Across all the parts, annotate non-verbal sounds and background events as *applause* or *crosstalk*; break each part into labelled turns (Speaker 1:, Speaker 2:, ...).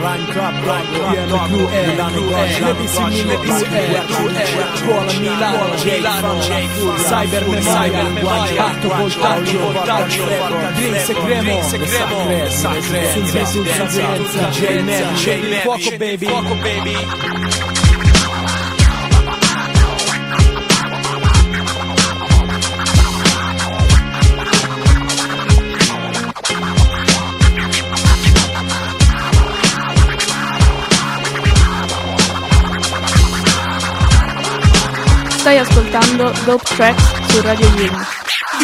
Speaker 1: Rhyme Club, Piano Crew, Milano Lebisi Mille Più, Scuola Milano, Milano, Cyber Cyber, Alto voltaggio, voltaggio, Drinks e cremo, sul beso sapienza, J-Man, Fuoco baby, Fuoco baby.
Speaker 2: Stai ascoltando Dope Tracks su Radio Yulm.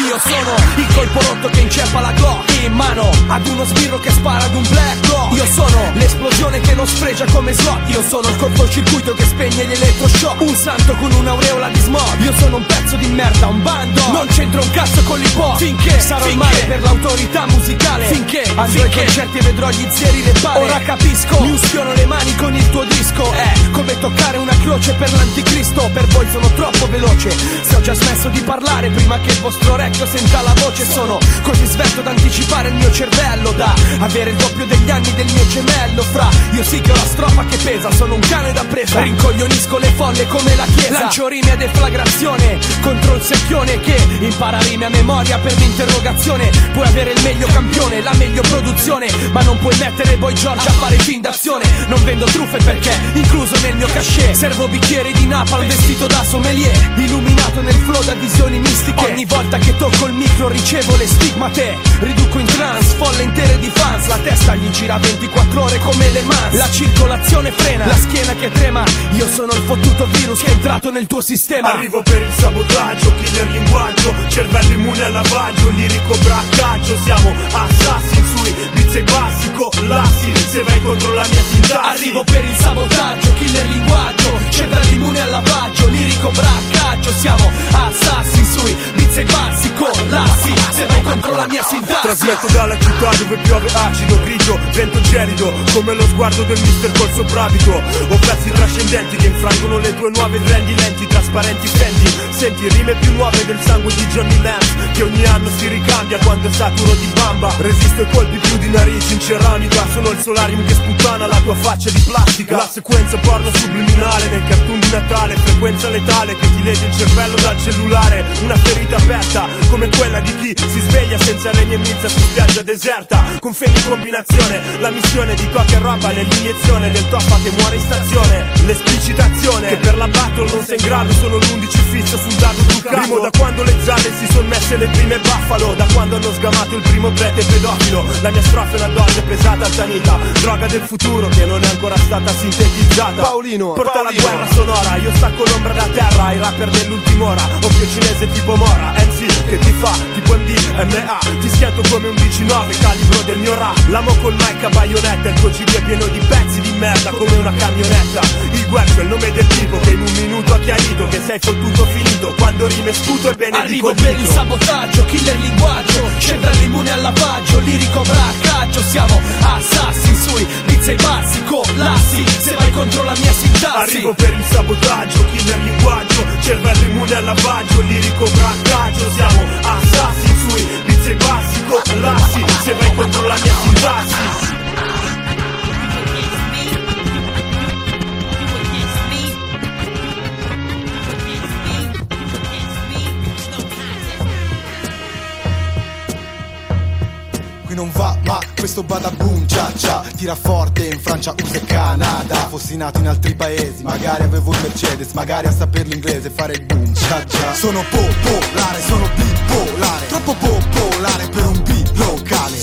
Speaker 1: Io sono il colpo rotto che inceppa la Glock in mano ad uno sbirro che spara ad un black rock Io sono l'esplosione che non sfregia come slot. Io sono il cortocircuito che spegne gli elettroshock. Un santo con un'aureola di smog. Io sono un pezzo di merda, un bando. Non c'entro un cazzo con l'hip hop Finché sarò il male per l'autorità musicale. Finché. Andrò ai concerti e vedrò gli zeri le palle Ora capisco, mi uschiono le mani con il tuo disco. È come toccare una croce per l'anticristo. Per voi sono troppo veloce. Se ho già smesso di parlare prima che il vostro orecchio senta la voce Sono così svelto da anticipare il mio cervello Da avere il doppio degli anni del mio gemello. Fra io sì che ho la strofa che pesa Sono un cane da presa. Rincoglionisco le folle come la chiesa. Lancio rime a deflagrazione Contro il secchione che impara rime a memoria per l'interrogazione. Puoi avere il meglio campione, la meglio produzione Ma non puoi mettere Boy George a fare fin d'azione. Non vendo truffe perché incluso nel mio cachet Servo bicchieri di napalm vestito da sommelier Illuminato nel flow da visioni mistiche. Ogni volta che tocco il micro ricevo le stigmate. Riduco in trance, folle intere di fans. La testa gli gira 24 ore come le mans. La circolazione frena, la schiena che trema. Io sono il fottuto virus che è entrato nel tuo sistema.
Speaker 3: Arrivo per il sabotaggio, killer linguaggio. Cervello immune al lavaggio, lirico braccaggio Siamo assassin sui beats e bassi collassi Se vai contro la mia sintassi
Speaker 1: Arrivo per il sabotaggio, killer linguaggio. Cervello immune al lavaggio, lirico braccaggio Siamo assassin sui beats e bassi collassi Se vai contro la mia sintassi
Speaker 3: Trasmetto dalla città dove piove acido, grigio, vento gelido Come lo sguardo del mister col soprabito. Ho pezzi trascendenti che infrangono le tue nuove trendi lenti, trasparenti fendi Senti rime più nuove del sangue di Johnny Lance Che ogni anno si ricambia quando è saturo di bamba. Resisto ai colpi più di narici in ceramica Sono il solarium che sputtana la tua faccia di plastica. La sequenza porno subliminale nel cartoon di Natale Frequenza letale che ti legge il cervello dal cellulare. Una ferita aperta come quella di chi si sveglia senza regno e milza su spiaggia deserta. Con fede in combinazione La missione di qualche roba nell'iniezione del toppa che muore in stazione. L'esplicitazione che per la battle non sei in grado Sono l'undici fisso sul dado truccato Primo da quando le zalle si sono messe le prime buffalo Da quando hanno sgamato il primo prete pedofilo. La mia strofa è una dose pesata altanita Droga del futuro che non è ancora stata sintetizzata. Paolino Porta la guerra sonora Io stacco l'ombra da terra I rapper dell'ultima ora. Occhio cinese tipo Mora and MC che ti fa tipo MDMA Ti schianto come un 19 calibro del mio rap L'amo col mic a baionetta Il tuo CD è pieno di pezzi di merda come una camionetta. Il guercio è il nome del tipo che in un minuto ha chiarito Che sei fottuto finito. Quando rime sputo e bene
Speaker 1: Arrivo per il sabotaggio, killer linguaggio Cervello immune al lavaggio, lirico braccaggio. Siamo assassin sui beats e bassi collassi Se vai contro la mia sintassi.
Speaker 3: Arrivo per il sabotaggio, killer linguaggio Cervello immune al lavaggio, lirico braccaggio Siamo assassin sui beats e bassi collassi Se vai contro la mia sintassi
Speaker 4: Qui non va, ma questo badaboom cia cia Tira forte in Francia, USA e Canada. Fossi nato in altri paesi, magari avevo il Mercedes Magari a saper l'inglese fare il boom cia cia Sono popolare, sono bipolare. Troppo popolare per un beat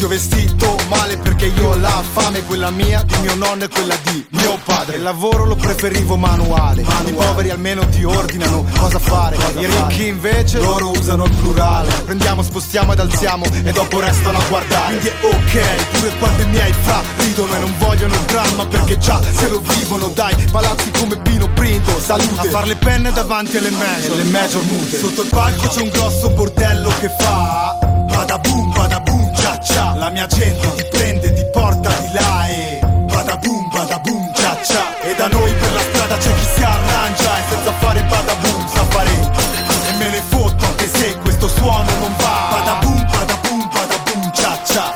Speaker 4: ho vestito male perché io ho la fame Quella mia, di mio nonno e quella di mio padre. Il lavoro lo preferivo manuale, I poveri almeno ti ordinano cosa fare. I ricchi invece loro usano il plurale Prendiamo, spostiamo ed alziamo e dopo restano a guardare. Quindi è ok, pure quando i miei fra ridono e non vogliono il dramma Perché già se lo vivono dai palazzi come Pino Printo Salute, a far le penne davanti alle major, le major mute Sotto il palco c'è un grosso bordello che fa cia cia La mia gente ti prende, ti porta di là e Badaboom, badaboom, cia cia E da noi per la strada c'è chi si arrangia E senza fare badaboom sa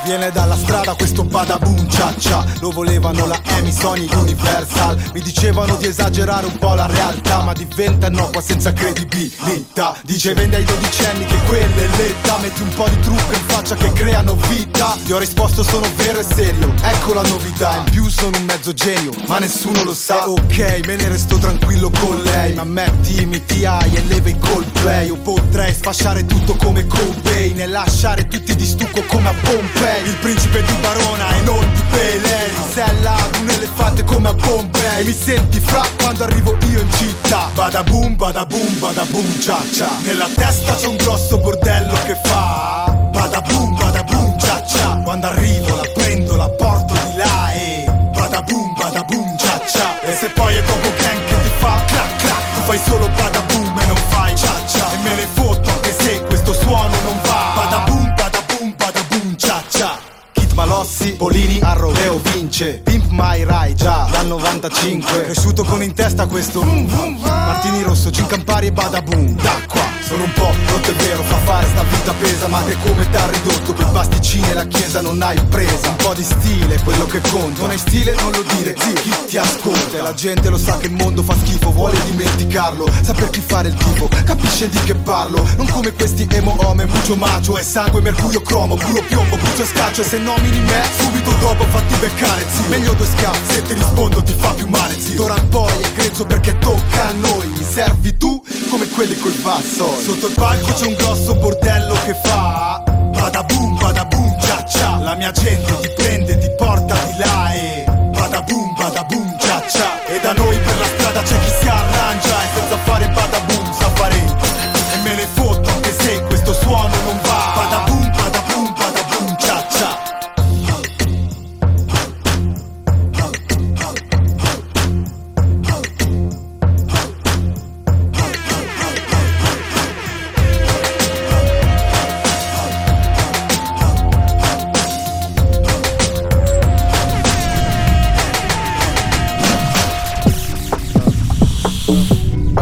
Speaker 4: Viene dalla strada questo badaboom cia cia Lo volevano la Amy, Sony, Universal. Mi dicevano di esagerare un po' la realtà Ma diventa innocua senza credibilità. Dice vende ai dodicenni che quella è l'età. Metti un po' di trucco in faccia che creano vita. Gli ho risposto sono vero e serio. Ecco la novità, in più sono un mezzo genio Ma nessuno lo sa. Ok, me ne resto tranquillo con lei. Ma mettimi TI e leva i Coldplay. Io potrei sfasciare tutto come Cobain E lasciare tutti di stucco come a Pompei Il principe di Barona e non di Pele Sella ad un elefante come a Bombay Mi senti fra quando arrivo io in città. Bada boom, bada boom, bada boom, cia cia Nella testa c'è un grosso bordello che fa. Bada boom, bada boom, cia cia Quando arrivo la prendo, la porto di là e Bada boom, bada boom, cia cia E se poi è Coco Gang che ti fa crack crack Tu fai solo Malossi, Polini, Arroveo vince. Pimp My Rai già dal 95 Cresciuto con in testa questo Martini Rosso, Gin Campari e Bada Boom. D'acqua, sono un po' rotto è vero Fa fare sta vita pesa Ma che come t'ha ridotto Per e la chiesa non hai presa. Un po' di stile, quello che conta. Non hai stile non lo dire, zio, chi ti ascolta? La gente lo sa che il mondo fa schifo Vuole dimenticarlo, saper chi fare il tifo Capisce di che parlo. Non come questi emo ome, mucho macio E sangue, mercurio, cromo, culo, piombo, brucio e scaccio. E se nomini me, subito dopo fatti beccare, zio. Meglio due schiaffi, se ti rispondo ti fa più male, zio. D'ora in poi è grezzo perché tocca a noi. Mi servi tu come quelli col basso Sotto il palco c'è un grosso bordello che fa Bada boom, bada boom, cia cia La mia gente ti prende, ti porta di là e Bada boom, bada boom, cia cia E da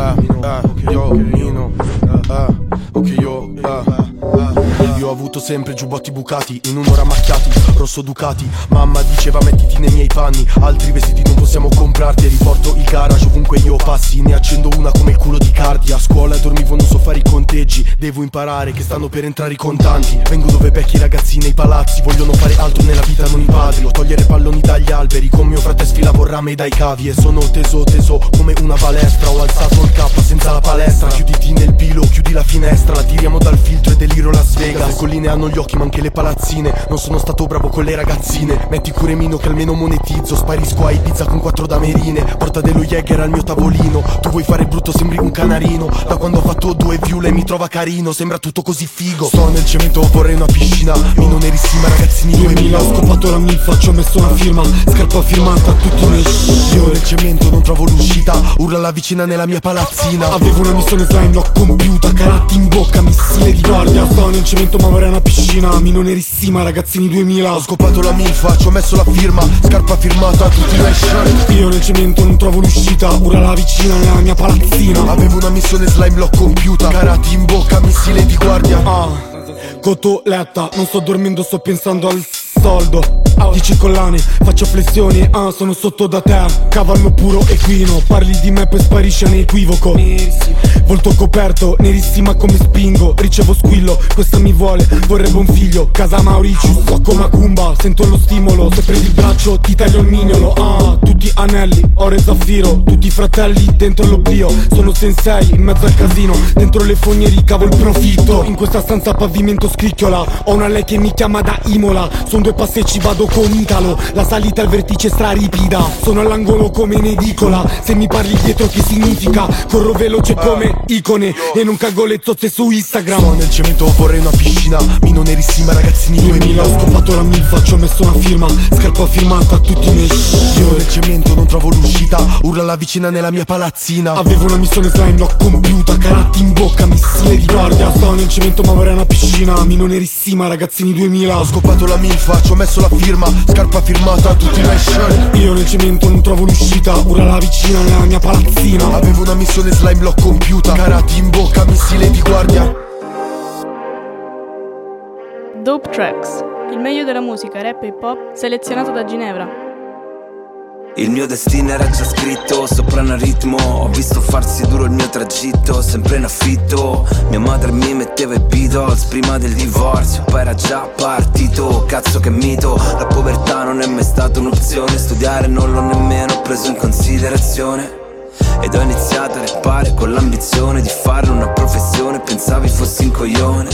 Speaker 5: Ah, ah, yo, Nino, ah, ok, yo, ah. Io ho avuto sempre giubbotti bucati, in un'ora macchiati, rosso ducati. Mamma diceva mettiti nei miei panni, altri vestiti non possiamo comprarti. E riporto il garage ovunque io passi, ne accendo una come il culo di Cardi. A scuola dormivo, non so fare i conteggi, devo imparare che stanno per entrare i contanti. Vengo dove vecchi ragazzi nei palazzi, vogliono fare altro nella vita non i padri. O togliere palloni dagli alberi, con mio frate sfilavo rame dai cavi. E sono teso teso come una palestra, ho alzato il K senza la palestra Chiuditi nel pilo, chiudi la finestra, la tiriamo dal filtro e deliro Las Vegas colline hanno gli occhi ma anche le palazzine, non sono stato bravo con le ragazzine. Metti pure mino che almeno monetizzo, sparisco a Ibiza con quattro damerine. Porta dello Jäger al mio tavolino, tu vuoi fare brutto sembri un canarino. Da quando ho fatto due view lei mi trova carino, sembra tutto così figo. Sto nel cemento, vorrei una piscina, mino nerissima ragazzini 2000
Speaker 6: Ho scopato la milfa, ci ho messo una firma. Scarpa firmata a tutti i miei
Speaker 5: Io nel cemento non trovo l'uscita, urla la vicina nella mia palazzina.
Speaker 6: Avevo una missione slime, l'ho compiuta. Caratti in bocca, missile di guardia. Sto nel cemento vorrei una piscina Mino nerissima, ragazzini 2000
Speaker 5: Ho scopato la milfa, ci ho messo la firma, scarpa firmata a tutti i miei shirt
Speaker 6: Io nel cemento non trovo l'uscita Urla la vicina nella mia palazzina.
Speaker 5: Avevo una missione slime, l'ho compiuta Karate in bocca, missile di guardia.
Speaker 6: Ah, cotoletta, non sto dormendo, sto pensando al soldo. Dici collane, faccio flessioni, ah sono sotto da te. Cavallo puro equino, parli di me poi sparisce un equivoco Volto coperto, nerissima come spingo. Ricevo squillo, questa mi vuole, vorrebbe un figlio. Casa Mauritius, come Macumba, sento lo stimolo. Se prendi il braccio ti taglio il mignolo. Ah, tutti anelli, oro e zaffiro Tutti fratelli dentro l'oblio. Sono sensei in mezzo al casino. Dentro le fogne ricavo il profitto. In questa stanza pavimento scricchiola. Ho una lei che mi chiama da Imola. Sono due passeggi, vado con Italo. La salita al vertice straripida. Sono all'angolo come in edicola. Se mi parli dietro che significa? Corro veloce come icone E non cago le zozze su Instagram.
Speaker 5: Nel cemento, vorrei una piscina, mino nerissima ragazzini
Speaker 6: 2000 ho scopato la milfa, ci ho messo una firma. Scarpa firmata a tutti i miei
Speaker 5: Io nel cemento non trovo l'uscita, urla la vicina nella mia palazzina.
Speaker 6: Avevo una missione slime, l'ho compiuta Caratti in bocca, missile di guardia. Sto nel cemento ma vorrei una piscina. Mino nerissima, ragazzini 2000
Speaker 5: Ho scopato la milfa, ci ho messo la firma, scarpa firmata a tutti i miei
Speaker 6: Io nel cemento non trovo l'uscita. Urla la vicina nella mia palazzina.
Speaker 5: Avevo una missione slime, l'ho compiuta Karate in bocca, missile di guardia.
Speaker 7: Dope Tracks
Speaker 2: Il meglio della musica rap e hip hop selezionato da Ginevra.
Speaker 8: Il mio destino era già scritto sopra un ritmo. Ho visto farsi duro il mio tragitto, sempre in affitto. Mia madre mi metteva i Beatles prima del divorzio Poi era già partito, cazzo che mito La povertà non è mai stata un'opzione. Studiare non l'ho nemmeno preso in considerazione ed ho iniziato a rappare con l'ambizione di farne una professione Pensavi fossi un coglione.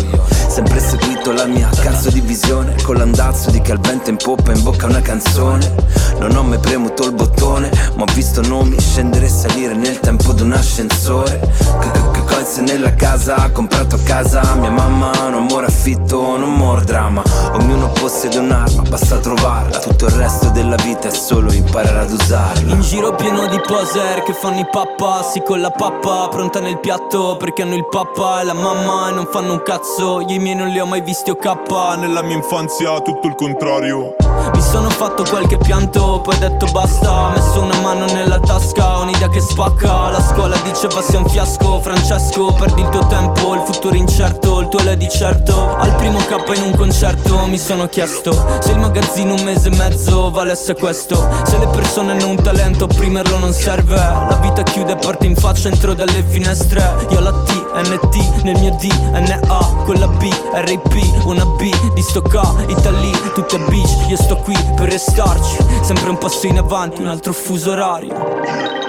Speaker 8: Sempre seguito la mia cazzo di visione Con l'andazzo di che al vento in poppa in bocca una canzone. Non ho mai premuto il bottone Ma ho visto nomi scendere e salire nel tempo d'un ascensore. Coins nella casa, comprato casa Mia mamma non muore affitto, non muore dramma. Ognuno possiede un'arma, basta trovarla Tutto il resto della vita è solo imparare ad usarla.
Speaker 9: In giro pieno di poser che fanno i papassi con la pappa pronta nel piatto Perché hanno il papà e la mamma e non fanno un cazzo. Io i miei non li ho mai visti o K.
Speaker 10: Nella mia infanzia tutto il contrario.
Speaker 9: Mi sono fatto qualche pianto, poi ho detto basta. Messo una mano nella tasca, un'idea che spacca. La scuola diceva sia un fiasco, Francesco Perdi il tuo tempo, il futuro incerto, il tuo è di certo. Al primo K in un concerto mi sono chiesto Se il magazzino un mese e mezzo valesse questo. Se le persone hanno un talento, opprimerlo non serve. La vita chiude porte in faccia, entro dalle finestre. Io la T, NT, nel mio DNA Con la B, RIP, una B di sto K, Italy, tutte bitch Io sto qui per restarci, sempre un passo in avanti, un altro fuso orario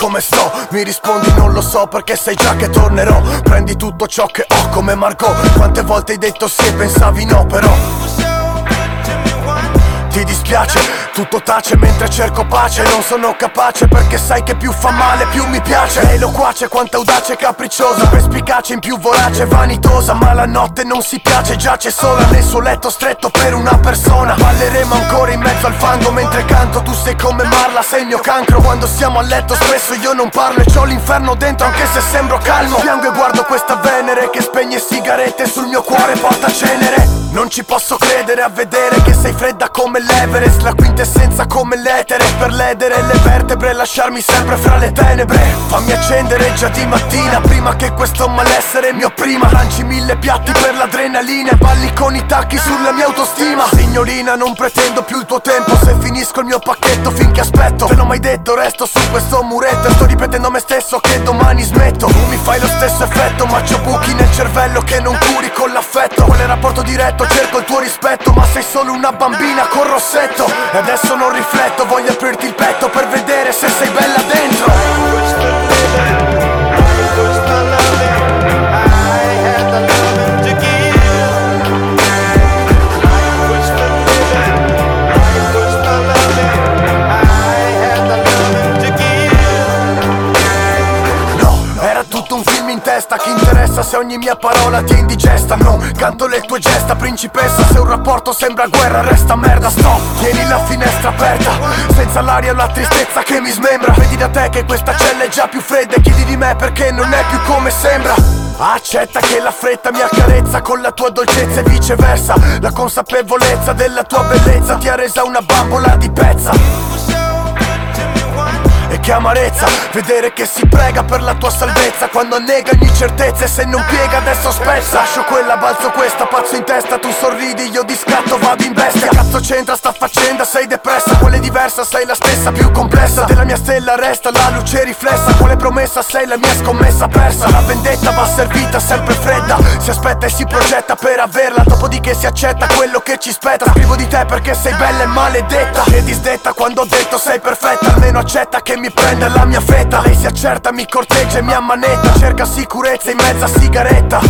Speaker 11: come sto, mi rispondi non lo so perché sai già che tornerò. Prendi tutto ciò che ho come Margot. Quante volte hai detto sì e pensavi no però. Ti dispiace, tutto tace mentre cerco pace. Non sono capace perché sai che più fa male più mi piace. Lei loquace, quanta audace e capricciosa. Perspicace in più vorace, vanitosa. Ma la notte non si piace, giace sola. Nel suo letto stretto per una persona. Balleremo ancora in mezzo al fango mentre canto. Tu sei come Marla, sei il mio cancro. Quando siamo a letto spesso io non parlo E c'ho l'inferno dentro anche se sembro calmo. Piango e guardo questa Venere che spegne sigarette sul mio cuore porta cenere Non ci posso credere a vedere che sei fredda come l'Everest La quintessenza come l'etere Per ledere le vertebre lasciarmi sempre fra le tenebre. Fammi accendere già di mattina Prima che questo malessere mi opprima Lanci mille piatti per l'adrenalina E balli con i tacchi sulla mia autostima. Signorina non pretendo più il tuo tempo Se finisco il mio pacchetto finché aspetto. Te l'ho mai detto resto su questo muretto E sto ripetendo a me stesso che domani smetto. Tu mi fai lo stesso effetto Ma c'ho buchi nel cervello che non curi con l'affetto. Quale rapporto diretto cerco il tuo rispetto Ma sei solo una bambina con rossetto. E adesso non rifletto Voglio aprirti il petto per vedere se sei bella dentro Interessa se ogni mia parola ti indigesta No, canto le tue gesta. Principessa Se un rapporto sembra guerra resta merda. Stop, tieni la finestra aperta. Senza l'aria la tristezza che mi smembra. Vedi da te che questa cella è già più fredda. E chiedi di me perché non è più come sembra. Accetta che la fretta mi accarezza con la tua dolcezza e viceversa. La consapevolezza della tua bellezza ti ha resa una bambola di pezza che amarezza. Vedere che si prega per la tua salvezza. Quando nega ogni certezza e se non piega adesso spezza. Lascio quella, balzo questa, pazzo in testa. Tu sorridi, io di scatto vado in bestia. Cazzo c'entra sta faccenda, sei depressa. Quale diversa, sei la stessa, più complessa. Della mia stella resta la luce riflessa. Quale promessa, sei la mia scommessa persa. La vendetta va servita sempre fredda. Si aspetta e si progetta per averla. Dopodiché si accetta quello che ci spetta. Scrivo di te perché sei bella e maledetta. E disdetta quando ho detto sei perfetta. Almeno accetta che mi prende la mia fetta. Lei si accerta, mi corteggia e mi ammanetta. Cerca sicurezza in mezza sigaretta.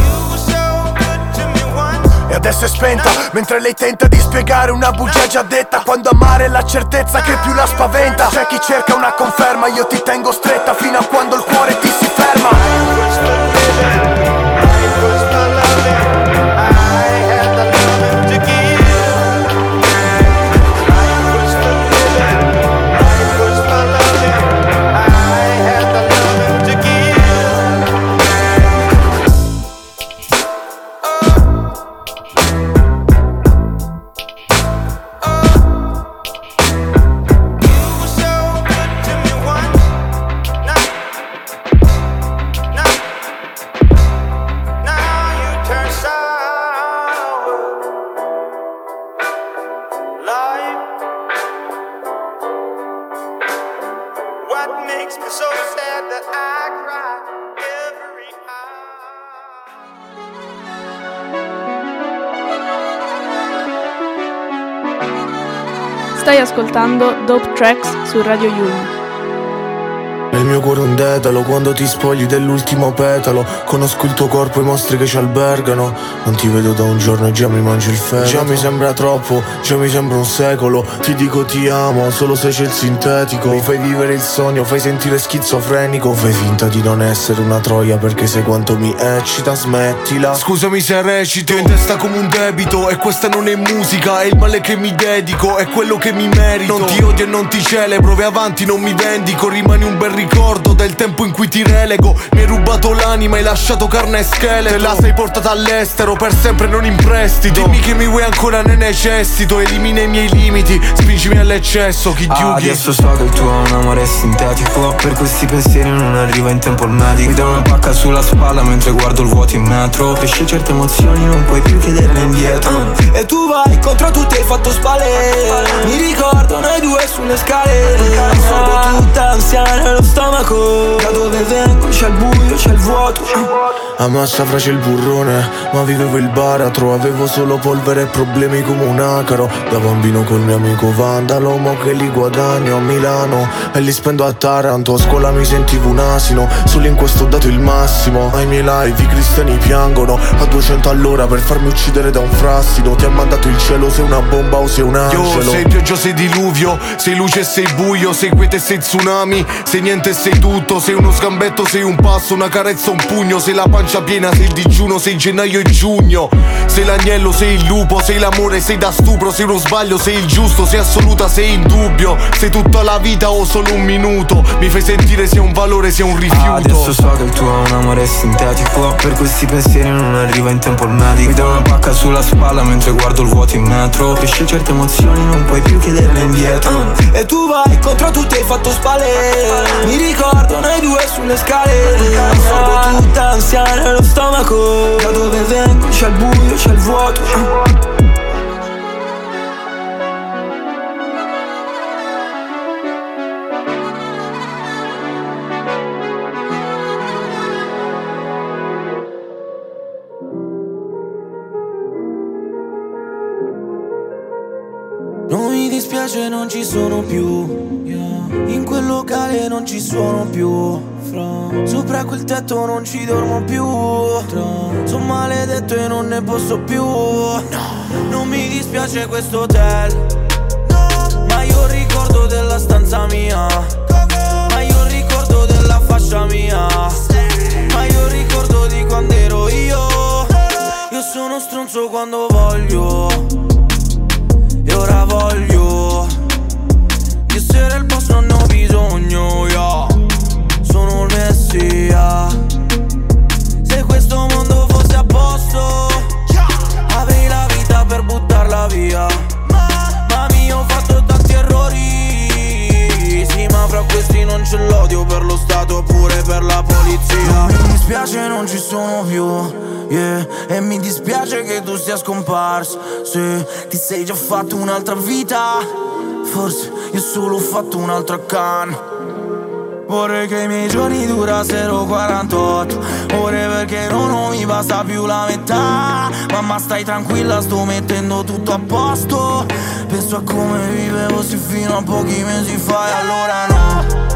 Speaker 11: E adesso è spenta Mentre lei tenta di spiegare una bugia già detta. Quando amare è la certezza che più la spaventa. C'è chi cerca una conferma Io ti tengo stretta fino a quando il cuore ti si ferma
Speaker 7: ascoltando Dope Tracks su Radio Yulm.
Speaker 12: Mio cuore un dedalo quando ti spogli dell'ultimo petalo. Conosco il tuo corpo e i mostri che ci albergano. Non ti vedo da un giorno e già mi mangio il fegato. Già mi sembra troppo, già mi sembra un secolo. Ti dico ti amo, solo se c'è il sintetico. Mi fai vivere il sogno, fai sentire schizofrenico. Fai finta di non essere una troia perché sai quanto mi eccita Smettila. Scusami se recito in testa come un debito E questa non è musica, è il male che mi dedico È quello che mi merito. Non ti odio e non ti celebro, vai avanti non mi vendico Rimani un bel ricordo del tempo in cui ti relego. Mi hai rubato l'anima, hai lasciato carne e scheletro. Te la sei portata all'estero, per sempre non in prestito. Dimmi che mi vuoi ancora ne necessito. Elimina i miei limiti, spingimi all'eccesso. Chi
Speaker 13: Ah, adesso so che il tuo è un amore sintetico. Per questi pensieri non arriva in tempo il medico. Mi dà una pacca sulla spalla mentre guardo il vuoto in metro. Cresce certe emozioni non puoi più chiederle indietro.
Speaker 14: E tu vai contro tutti hai fatto spalle Due sulle scale Sono tutta ansia nello stomaco. Da dove vengo c'è il buio, c'è il vuoto
Speaker 12: Ammazza frase il burrone, ma vivevo il baratro Avevo solo polvere e problemi come un acaro. Da bambino col mio amico Vandalo Mo che li guadagno a Milano E li spendo a Taranto. A scuola mi sentivo un asino Solo in questo ho dato il massimo. Ai miei live i cristiani piangono A 200 all'ora per farmi uccidere da un frassino. Ti ha mandato il cielo, sei una bomba o sei un angelo? Io sei pioggia, sei diluvio Sei luce e sei buio Sei quiete e sei tsunami. Sei niente e sei tutto Sei uno sgambetto, sei un passo Una carezza, un pugno Sei la pancia piena, sei il digiuno Sei gennaio e giugno. Sei l'agnello, sei il lupo Sei l'amore, sei da stupro Sei uno sbaglio, sei il giusto Sei assoluta, sei in dubbio. Sei tutta la vita o solo un minuto Mi fai sentire sia un valore, sia un rifiuto.
Speaker 13: Adesso so che il tuo è un amore sintetico. Per questi pensieri non arriva in tempo il medico. Mi dà una pacca sulla spalla mentre guardo il vuoto in metro. Cresce certe emozioni non puoi più chiederle indietro.
Speaker 14: E tu vai contro tutti hai fatto spalle Mi ricordo noi due sulle scale. Sono tutta ansia nello stomaco Da dove vengo c'è il buio, c'è il vuoto mi dispiace, non ci sono più. In quel locale non ci sono più. Sopra quel tetto non ci dormo più. Sono maledetto e non ne posso più. Non mi dispiace questo hotel. Ma io ricordo della stanza mia. Sei già fatto un'altra vita, forse io solo ho fatto un'altra can. Vorrei che i miei giorni durassero 48 ore perché non, non mi basta più la metà. Mamma stai tranquilla, sto mettendo tutto a posto. Penso a come vivevo sì fino a pochi mesi fa e allora no.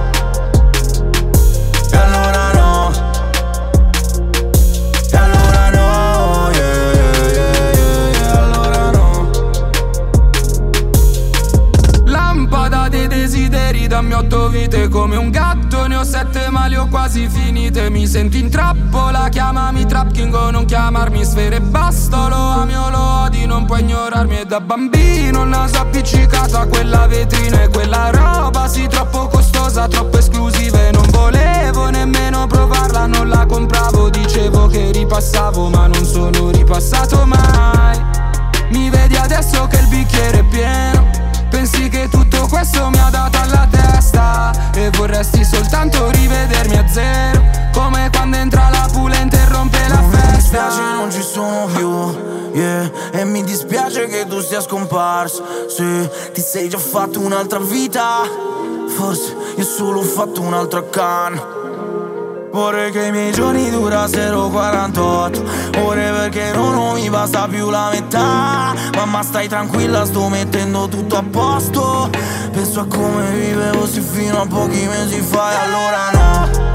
Speaker 15: Dammi otto vite come un gatto Ne ho sette ma le ho quasi finite. Mi sento in trappola, chiamami Trap King o non chiamarmi Sfere e basta Lo ami o lo odi, non puoi ignorarmi E da bambino il naso appiccicato a quella vetrina E quella roba. Sì troppo costosa, troppo esclusiva E non volevo nemmeno provarla, non la compravo Dicevo che ripassavo ma non sono ripassato mai. Mi vedi adesso che il bicchiere è pieno Pensi che tutto questo mi ha dato alla testa? E vorresti soltanto rivedermi a zero. Come quando entra la pulente e rompe la
Speaker 14: Mi
Speaker 15: festa.
Speaker 14: dispiace non ci sono più yeah. E mi dispiace che tu sia scomparso. Se ti sei già fatto un'altra vita. Forse io solo ho fatto un'altra can Vorrei che i miei giorni durassero 48 ore perché non, mi basta più la metà. Mamma stai tranquilla sto mettendo tutto a posto. Penso a come vivevo sì fino a pochi mesi fa e allora no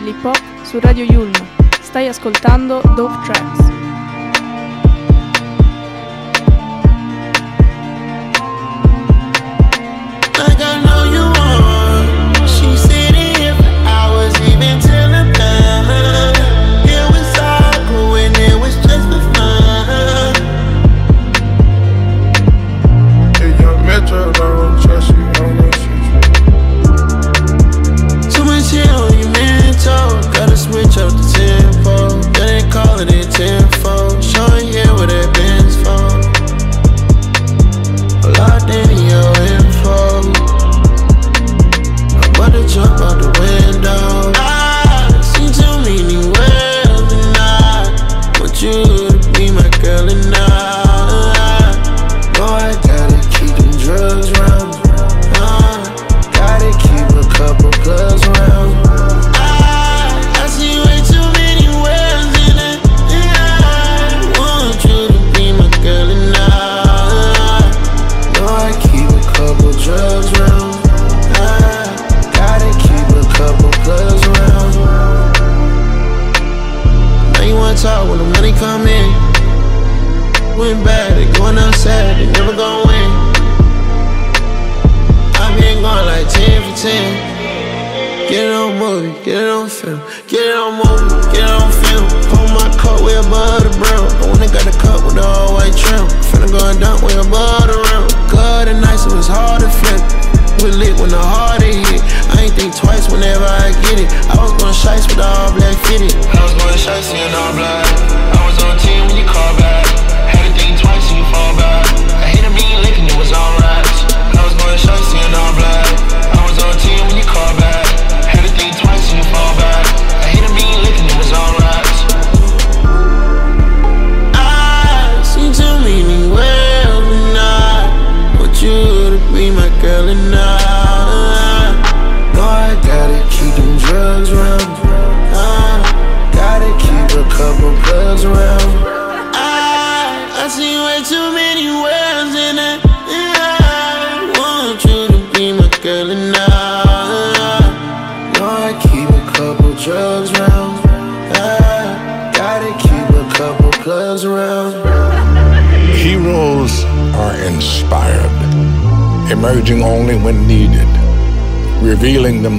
Speaker 2: dell'hip hop su Radio Yulm. Stai ascoltando Dope Tracks.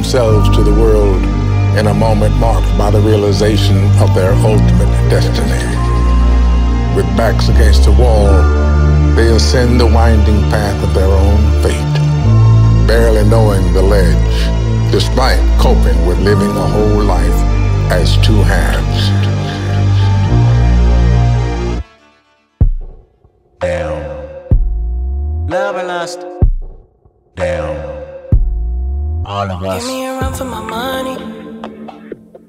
Speaker 16: Themselves to the world in a moment marked by the realization of their ultimate destiny. With backs against the wall, they ascend the winding path of their own fate, barely knowing the ledge, despite coping with living a whole life as two halves.
Speaker 17: All of us.
Speaker 18: Give me a run for my money.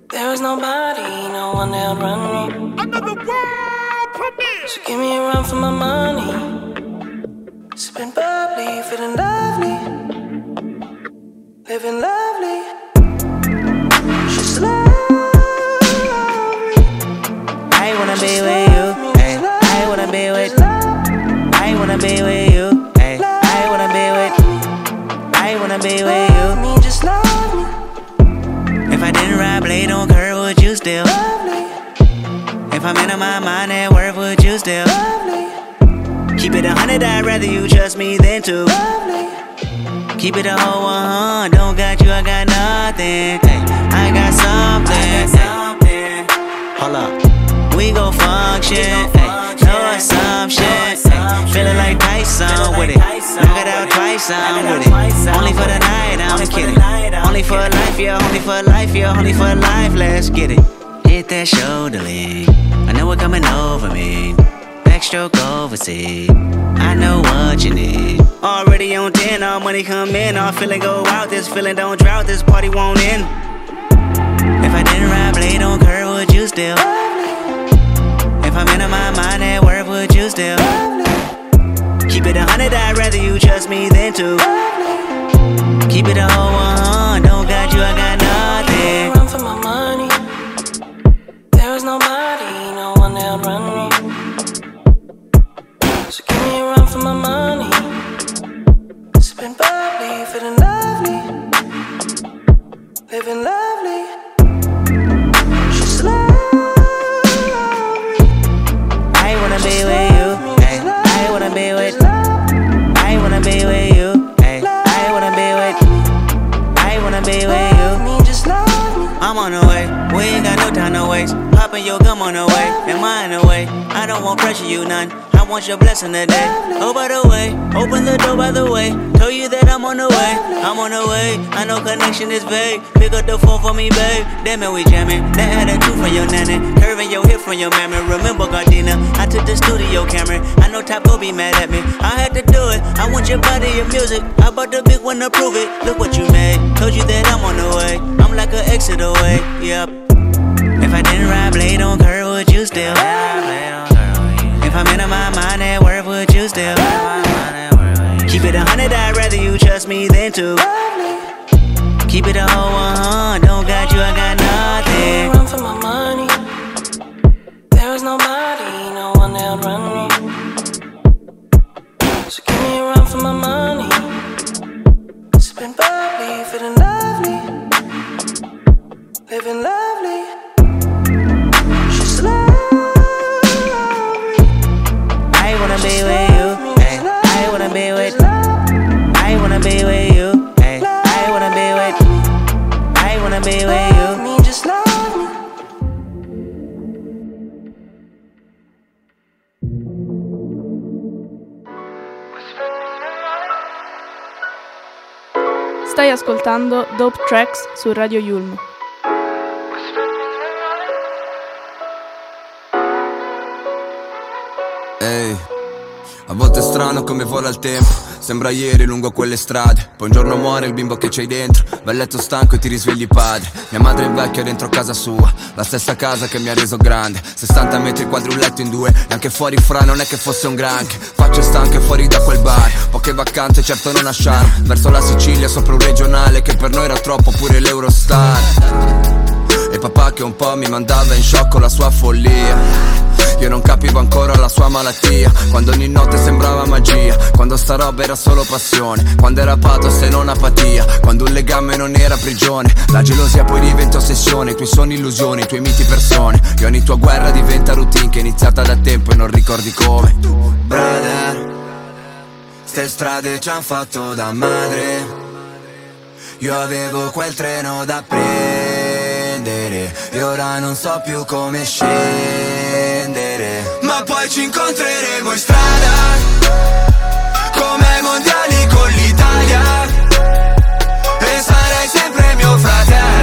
Speaker 18: There is nobody, no one that'll run me. Another world premiere. So give me a run for my money. Sipping bubbly, feeling lovely. Living lovely. She's lovely.
Speaker 17: I wanna be with you. Ay, I wanna be with. I wanna be with you. I wanna be with. I wanna be with would you still? If I'm in my mind at work, would you still? Love me? Keep it a hundred, I'd rather you trust me than to. love me. Keep it a whole one, don't got you, I got nothing. Ay, I got something. ay. Hold up, we gon' function. ay, No assumption. ay, Feeling like Tyson with it. Knock it out twice, I'm with it. Only for the night, I'm kidding. Only for life, yeah, only for life, yeah, only for life, let's get it. hit that shoulder lean. I know it coming over me. Backstroke overseas. I know what you need. Already on 10, all money come in. All feeling go out. This feeling don't drought. This party won't end. If I didn't ride blade on curve, would you still? If I'm in my mind at work, would you still? Keep it a hundred, I'd rather you trust me than to. Keep it a whole one, don't got you, I got
Speaker 18: me,
Speaker 17: babe. Damn it, we jamming. That had a two from your nanny. Curving your hip from your mammy. Remember, Gardena, I took the studio camera. I know Top go be mad at me. I had to do it. I want your body, your music. I bought the big one to prove it. Look what you made. Told you that I'm on the way. I'm like an exit away. Yep. If I didn't ride blade on curve, would you still? If I'm in my mind at work, would you still? Keep it a hundred, I'd rather you trust me than to. Keep it a whole one, don't got you, I got nothing.
Speaker 18: Run for my money.
Speaker 17: Be with you.
Speaker 18: me, just love me.
Speaker 2: Stai ascoltando Dope Tracks su Radio Yulm.
Speaker 19: Ehi, a volte è strano come vola il tempo. Sembra ieri lungo quelle strade. Poi un giorno muore il bimbo che c'hai dentro. Vai a letto stanco e ti risvegli padre. Mia madre invecchia dentro casa sua. La stessa casa che mi ha reso grande. 60 metri quadri, un letto in due. E anche fuori fra non è che fosse un granché. Facce stanche fuori da quel bar. Poche vacanze, certo non a charme. Verso la Sicilia, sopra un regionale che per noi era troppo pure l'Eurostar. E papà che un po' mi mandava in shock con la sua follia. Io non capivo ancora la sua malattia. Quando ogni notte sembrava magia Quando sta roba era solo passione Quando era pathos e non apatia Quando un legame non era prigione. La gelosia poi diventa ossessione I tuoi sogni illusioni, i tuoi miti persone. E ogni tua guerra diventa routine Che è iniziata da tempo e non ricordi come. Brother Ste strade ci han fatto da madre. Io avevo quel treno da prendere E ora non so più come scendere Ma poi ci incontreremo in strada. Come mondiali con l'Italia. E sarai sempre mio fratello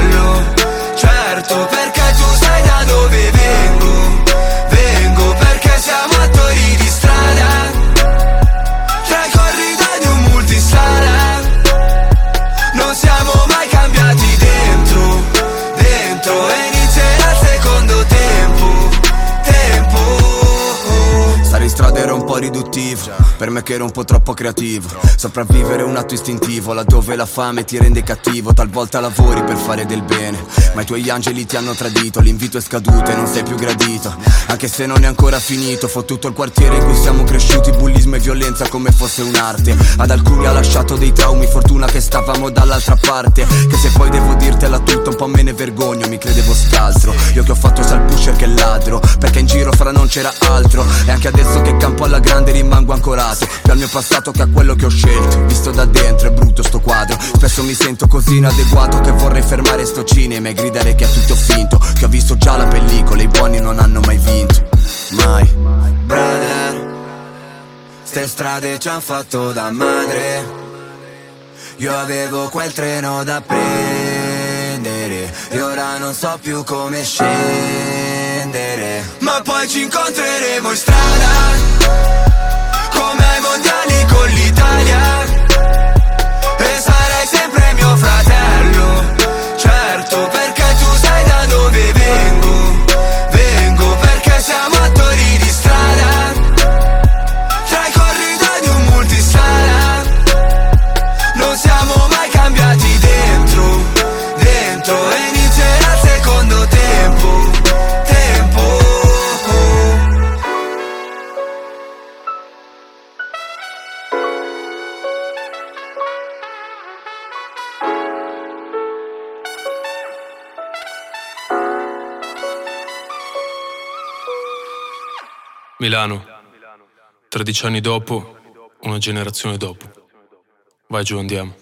Speaker 19: po' riduttivo Per me che ero un po' troppo creativo. Sopravvivere è un atto istintivo. Laddove la fame ti rende cattivo Talvolta lavori per fare del bene. Ma i tuoi angeli ti hanno tradito L'invito è scaduto e non sei più gradito. Anche se non è ancora finito Fottuto il quartiere in cui siamo cresciuti. Bullismo e violenza come fosse un'arte. Ad alcuni ha lasciato dei traumi Fortuna che stavamo dall'altra parte. Che se poi devo dirtela tutta un po' me ne vergogno Mi credevo scaltro Io che ho fatto sia il pusher che ladro Perché in giro fra non c'era altro. E anche adesso che campo alla grande rimango ancorato Più al mio passato che a quello che ho scelto. Visto da dentro è brutto sto quadro. Spesso mi sento così inadeguato Che vorrei fermare sto cinema e gridare che è tutto finto. Che ho visto già la pellicola I buoni non hanno mai vinto. Mai. Brother Ste strade ci han fatto da madre. Io avevo quel treno da prendere. E ora non so più come scendere.
Speaker 20: Ma poi ci incontreremo in strada Come ai mondiali con l'Italia
Speaker 9: Milano, 13 anni dopo, una generazione dopo. Vai giù, andiamo.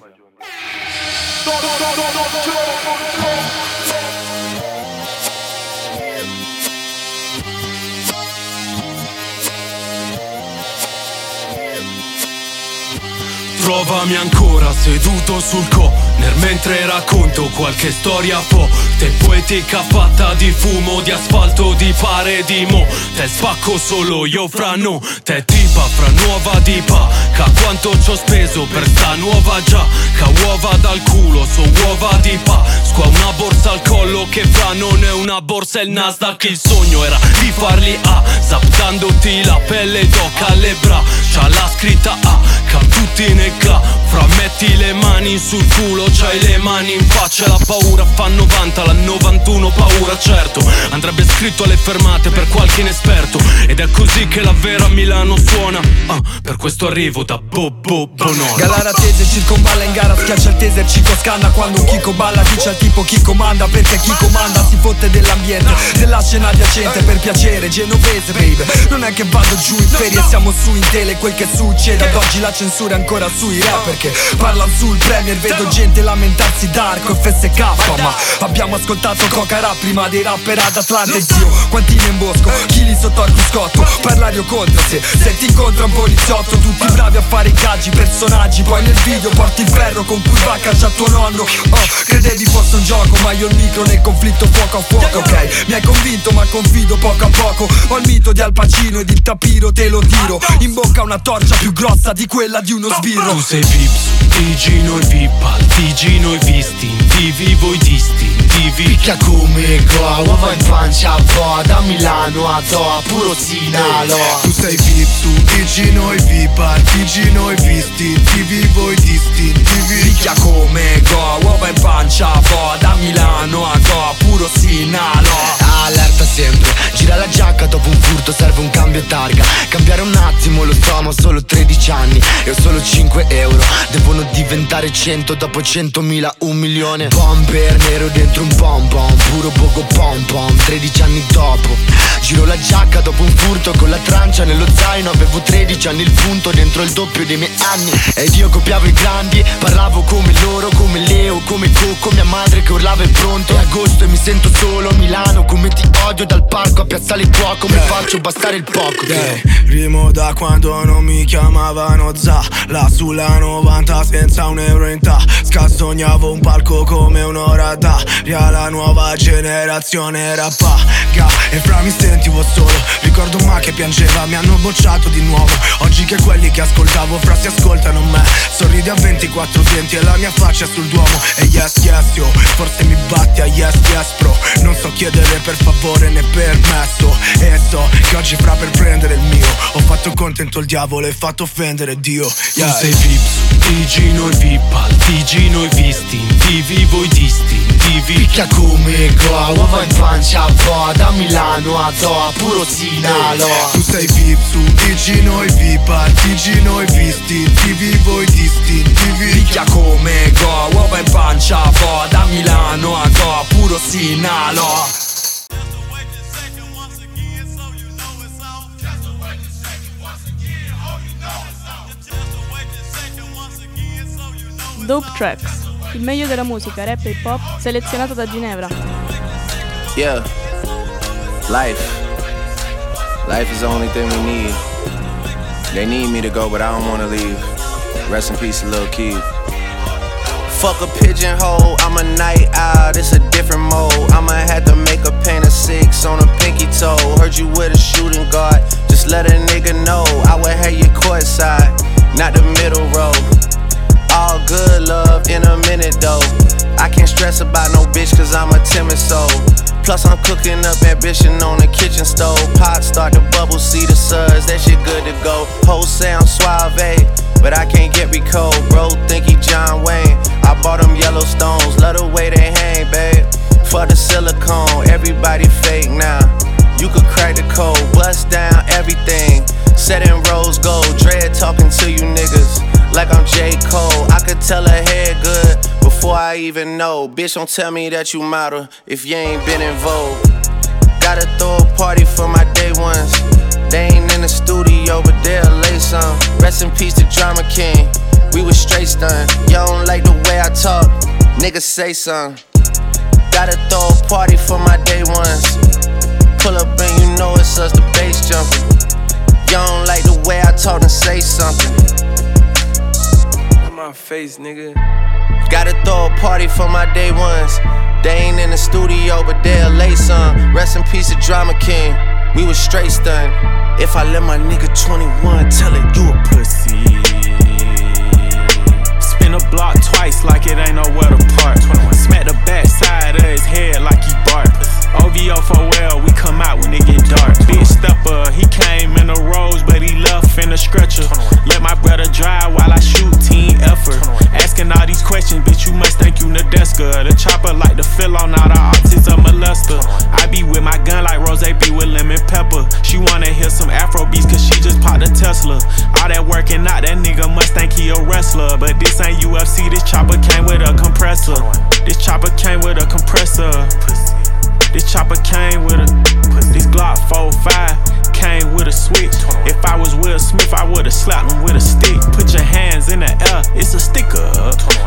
Speaker 9: Trovami ancora seduto sul corner mentre racconto qualche storia forte Poetica fatta di fumo, di asfalto, di pare di mo. Te spacco solo io fra no Te tipa fra nuova dipa Ca quanto ci ho speso per sta nuova già Ca uova dal culo, so uova di Pasqua Una borsa al collo che fra non è una borsa è il Nasdaq. Il sogno era di farli A Zaptandoti la pelle d'oca alle braccia La scritta A Ca tutti nel cla Fra metti le mani sul culo C'hai le mani in faccia La paura fa 90 La 91 paura certo. Andrebbe scritto alle fermate per qualche inesperto. Ed è così che la vera Milano suona. Ah, Per questo arrivo da Bobo Bonora.
Speaker 21: Galara tese circonvalla in gara Schiaccia il taser Cico scanna. Quando un Chico balla Dice al tipo chi comanda Perché chi comanda si fotte dell'ambiente Della scena adiacente per piacere Genovese baby. Non è che vado giù in ferie Siamo su in tele Quel che succede ad oggi la censura è ancora sui rapper Che parlano sul premier Vedo gente lamentarsi d'arco e FSK Ma abbiamo ascoltato Coca Rap prima dei rapper ad Atlanta E zio quantini in bosco Chili sotto al cruscotto Parlare o contro se Se ti incontra un poliziotto Tutti bravi a fare i caggi Personaggi Poi nel video porti il ferro Con cui va a caccia tuo nonno. Oh credevi fosse un gioco Ma io il micro nel conflitto fuoco a fuoco Ok? Mi hai convinto ma confido poco a poco. Ho il mito di Al Pacino ed il tapiro te lo tiro. In bocca una torcia più grossa di quella di uno sbirro.
Speaker 9: Tu sei Vips, TG noi VIP TG noi visti TV voi distintivi
Speaker 22: Picchia come qua, uova in pancia po' Da Milano a Doha, puro Sinalo
Speaker 12: Tu sei VIP su TG noi VIP Al TG noi visti TV voi distintivi
Speaker 21: Picchia come go, uova in pancia po' Da Milano a Goa, puro Sinalo
Speaker 22: Allerta sempre, gira la giacca dopo un furto serve un cambio targa. Cambiare un attimo lo so ma ho solo 13 anni E ho solo 5 euro Devono diventare 100 dopo 100.000 un milione. Bomber nero dentro un pom pom Puro poco pom pom 13 anni dopo. Giro la giacca dopo un furto con la trancia nello zaino Avevo 13 anni il punto dentro il doppio dei miei anni. Ed io copiavo i grandi Parlavo come loro, come Leo, come Coco Mia madre che urlava è pronto. È agosto e mi sento solo Milano come ti odio dal parco a piazzale il fuoco. Mi faccio bastare il poco
Speaker 12: Yeah, rimo da quando non mi chiamavano Za Là sulla 90 senza un euro in tasca Sognavo un palco come un'ora d'aria La nuova generazione rappaga E fra mi sentivo solo Ricordo ma che piangeva Mi hanno bocciato di nuovo. Oggi che quelli che ascoltavo fra si ascoltano me. Sorridi a 24 denti e la mia faccia sul duomo. E yes yes yo Forse mi batti a yes yes bro. Non so chiedere per favore né permesso. E so che oggi fra per prendere il mio Ho fatto contento il diavolo e fatto offendere Dio.
Speaker 9: Tu sei Vips, TG noi VIP Al TG noi visti TV voi distintivi
Speaker 22: Picchia come qua, uova in pancia po' Da Milano a Doha, puro Sinalo
Speaker 12: Tu sei VIP su TG noi VIP TG noi visti TV voi distintivi
Speaker 21: Picchia come go, uova in pancia po' Da Milano a Goa, puro Sinalo
Speaker 7: Dope Tracks, il meglio della musica rap e pop hop selezionato da Ginevra.
Speaker 23: Yeah. Life. Life is the only thing we need. They need me to go, but I don't wanna leave. Rest in peace, little Keith. Fuck a pigeonhole, I'm a night owl, it's a different mode. I'ma have to make a paint of six on a pinky toe. Heard you with a shooting guard, just let a nigga know. I would have you courtside, not the middle row. All good love in a minute though. I can't stress about no bitch cause I'm a timid soul. Plus I'm cooking up ambition on the kitchen stove. Pot start to bubble, see the suds, that shit good to go. Whole sound suave, but I can't get recalled. Bro, think he John Wayne. I bought them Yellowstones, love the way they hang, babe. For the silicone, everybody fake now. You could crack the code, bust down everything. Set in rose gold, dread talking to you niggas like I'm J. Cole. I could tell her head good before I even know. Bitch, don't tell me that you model if you ain't been in vogue. Gotta throw a party for my day ones. They ain't in the studio, but they'll lay some. Rest in peace to Drama King. We was straight stunned. Y'all don't like the way I talk. Niggas say something. Gotta throw a party for my day ones. Pull up and you know it's us, the bass jumping. Y'all don't like the way I talk and say something.
Speaker 24: My face, nigga.
Speaker 23: Gotta throw a party for my day ones. They ain't in the studio, but they'll lay some. Rest in peace to Drama King. We was straight stunned. If I let my nigga 21 tell it, you a pussy.
Speaker 24: Spin a block twice like it ain't nowhere to park. Chopper came with a compressor. This chopper came with a compressor. This chopper came with a this Glock 45 came with a switch. If I was Will Smith, I would've slapped him with a stick. Put your hands in the air, it's a sticker.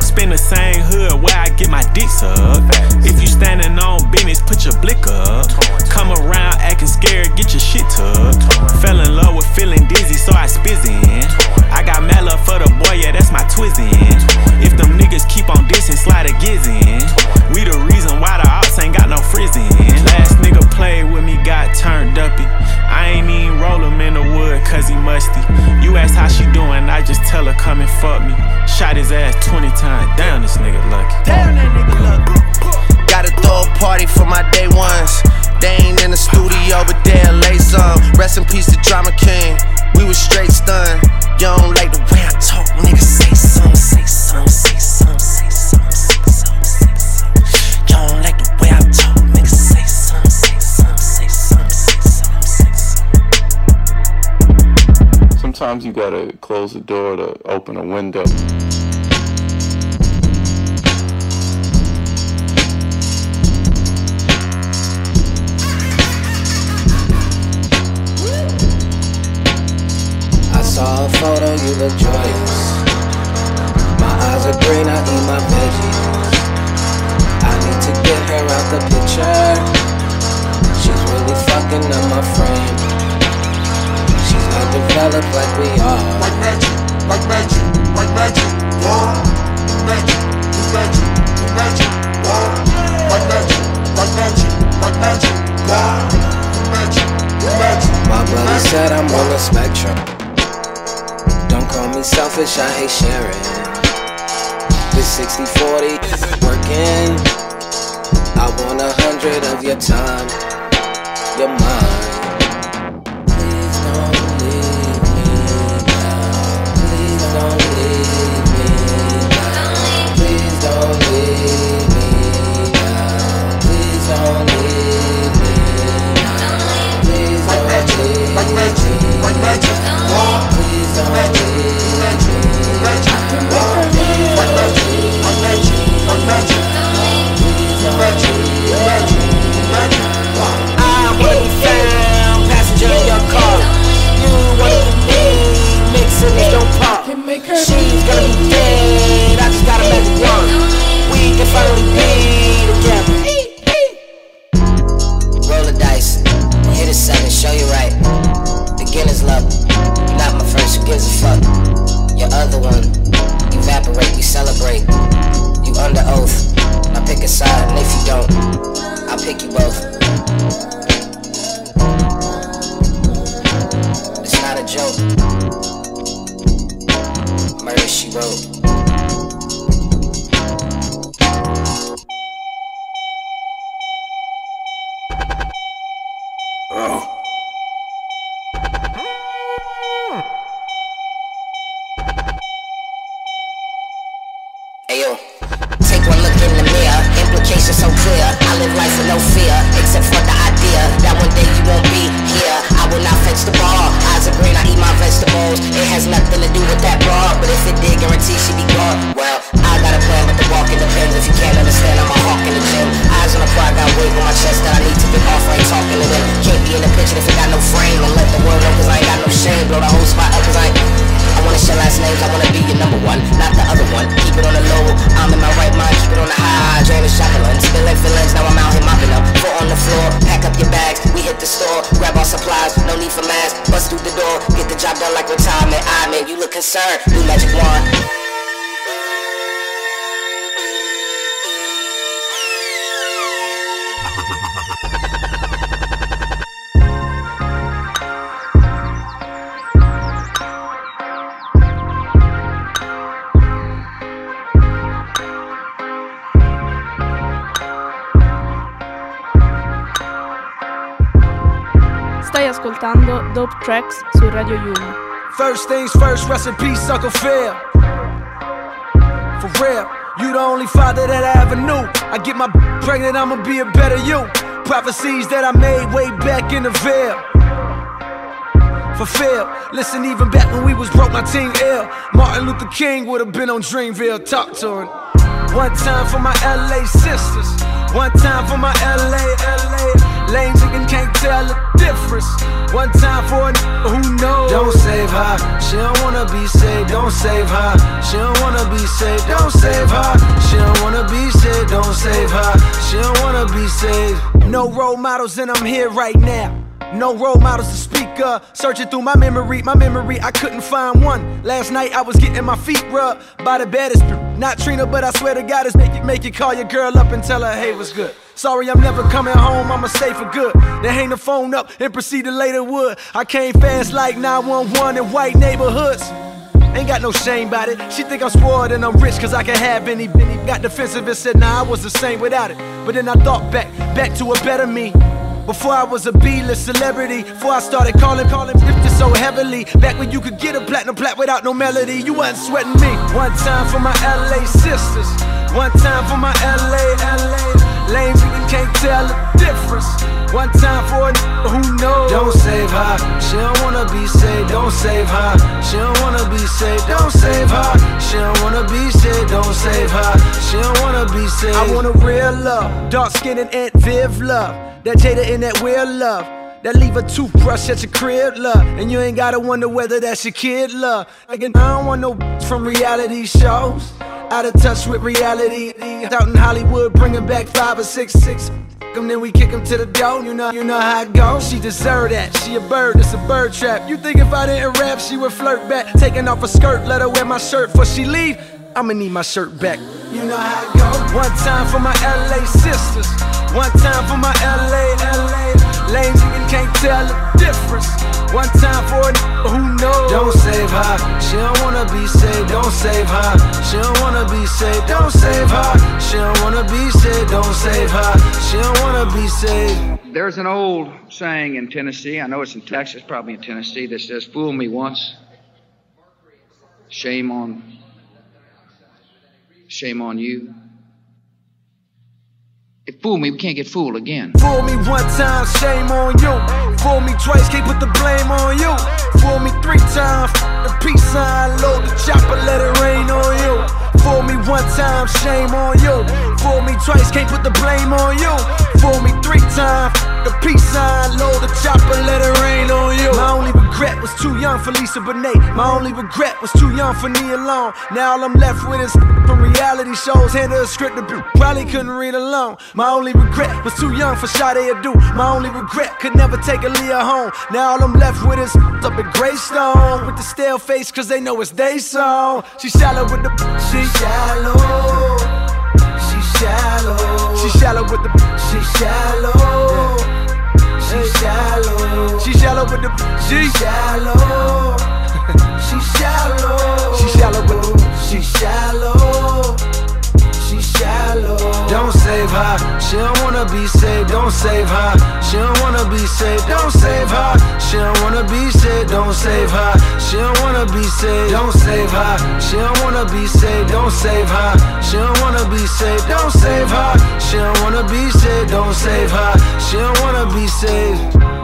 Speaker 24: Spin the same hood where I get my dick sucked. If you standing on business, put your blick up. Come around acting scared, get your shit tucked.
Speaker 25: Close the door to open a window.
Speaker 26: I saw a photo, you look joyous. My eyes are green, I eat my veggies. I need to get her out the picture. She's really fucking up my frame. She's not developed like we are.
Speaker 27: Like magic, like magic, like magic, yeah. Magic, magic, magic, yeah. Like magic, like magic, like magic, yeah. Magic, magic.
Speaker 26: My brother said I'm on the spectrum. Don't call me selfish, I hate sharing. This 60 40 isn't working. I want a hundred of your time, your mind.
Speaker 28: She's gonna be dead, I just gotta make it work. We can finally be together. Roll the dice, hit a seven, show you right. Beginner's luck, not my first, who gives a fuck? Your other one, evaporate, we celebrate. You under oath, I pick a side, and if you don't, I'll pick you
Speaker 29: both. It's not a joke she wrote.
Speaker 30: First things first, rest in peace. For real, you the only father that I ever knew. I get my pregnant, I'ma be a better you. Prophecies that I made way back in the veil. Fulfilled. Listen, even back when we was broke, my team ill. Martin Luther King would have been on Dreamville. Talk to him. One time for my LA sisters. One time for my LA, LA. Lame chicken can't tell the difference. One time for a n- who knows.
Speaker 31: Don't save her. She don't wanna be saved. Don't save her. She don't wanna be saved. Don't save her. She don't wanna be saved. Don't save her. She don't wanna be saved.
Speaker 30: No role models, and I'm here right now. No role models to speak of. Searching through my memory, my memory, I couldn't find one. Last night I was getting my feet rubbed by the baddest. Not Trina, but I swear to God, it's make it make you call your girl up and tell her, hey, what's good. Sorry, I'm never coming home, I'ma stay for good. Then hang the phone up and proceed to later wood. I came fast like 911 in white neighborhoods. Ain't got no shame about it. She think I'm spoiled and I'm rich cause I can have any. any. Got defensive and said, nah, I was the same without it. But then I thought back, back to a better me. Before I was a B-list celebrity, before I started calling, calling bitches so heavily. Back when you could get a platinum plat without no melody, you wasn't sweating me. One time for my LA sisters, one time for my LA, LA. Lame nigga can't tell the difference. One time for a n- who knows.
Speaker 31: Don't save her. She don't wanna be saved. Don't save her. She don't wanna be saved. Don't save her. She don't wanna be saved. Don't save her. She don't wanna be saved.
Speaker 30: I want a real love, dark skin and Aunt Viv love. That Jada in that real love. That leave a toothbrush at your crib, love. And you ain't gotta wonder whether that's your kid, love. Again, I don't want no from reality shows. Out of touch with reality. Out in Hollywood, bringing back five or six, six. Them, then we kick him to the door. You know, you know how it goes. She deserve that. She a bird, it's a bird trap. You think if I didn't rap, she would flirt back? Taking off her skirt, let her wear my shirt before she leave. I'ma need my shirt back. You know how it goes. One time for my LA sisters. One time for my LA, LA. Lame nigga can't tell the difference. One time for a n- who knows.
Speaker 31: Don't save her. She don't wanna be saved. Don't save her. She don't wanna be saved. Don't save her. She don't wanna be saved. Don't save her. She don't wanna be saved.
Speaker 19: There's an old saying in Tennessee, I know it's in Texas, probably in Tennessee, that says, Fool me once, shame on, shame on you. Fool me, we can't get fooled again.
Speaker 30: Fool me one time, shame on you. Fool me twice, can't put the blame on you. Fool me three times, the peace sign, load the chopper, let it rain on you. Fool me one time, shame on you. Fool me twice, can't put the blame on you. Fool me three times, the peace sign, load the chopper, let it rain on you. My only regret was too young for Lisa Bonet. My only regret was too young for Nia Long. Now all I'm left with is from reality shows. Handle a script that probably couldn't read alone. My only regret was too young for Sade Adu. My only regret could never take a Leah home. Now all I'm left with is up at Greystone with the stale face, cause they know it's they song. She shallow with the she shallow. She shallow. She shallow with the she shallow. She shallow. She shallow with the she shallow. She shallow. She shallow with the She shallow, shallow. Don't save her, she don't wanna be saved. Don't save her, she don't wanna be saved. Don't save her, she don't wanna be saved. Don't save her, she don't wanna be saved. Don't save her, she don't wanna be saved. Don't save her, she don't wanna be saved. Don't save her, she don't wanna be saved. Don't save her, she don't wanna be saved.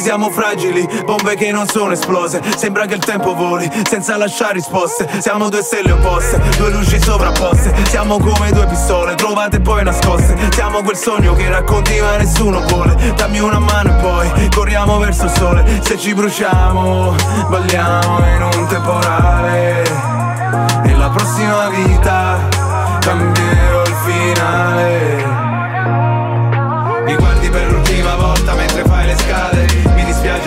Speaker 32: Siamo fragili, bombe che non sono esplose. Sembra che il tempo voli, senza lasciare risposte. Siamo due stelle opposte, due luci sovrapposte. Siamo come due pistole, trovate poi nascoste. Siamo quel sogno che racconti ma nessuno vuole. Dammi una mano e poi corriamo verso il sole. Se ci bruciamo, balliamo in un temporale. E la prossima vita cambierò il finale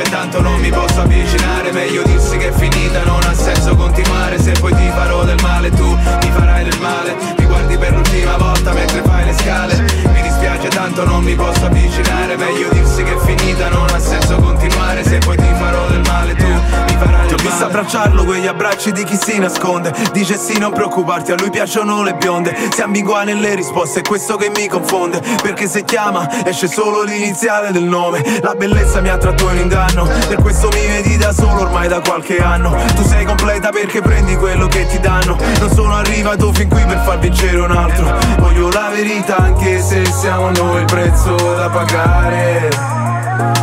Speaker 33: Dispiace tanto non mi posso avvicinare. Meglio dirsi che è finita, non ha senso continuare. Se poi ti farò del male tu mi farai del male. Mi guardi per l'ultima volta mentre fai le scale. Mi dispiace tanto non mi posso avvicinare. Meglio dirsi che è finita, non ha senso continuare. Se poi ti farò del male tu mi farai
Speaker 32: Ti ho visto abbracciarlo, quegli abbracci di chi si nasconde. Dice sì, non preoccuparti, a lui piacciono le bionde. Si ambigua nelle risposte, è questo che mi confonde. Perché se chiama, esce solo l'iniziale del nome. La bellezza mi ha tratto in inganno. Per questo mi vedi da solo ormai da qualche anno. Tu sei completa perché prendi quello che ti danno. Non sono arrivato fin qui per far vincere un altro. Voglio la verità anche se siamo noi il prezzo da pagare.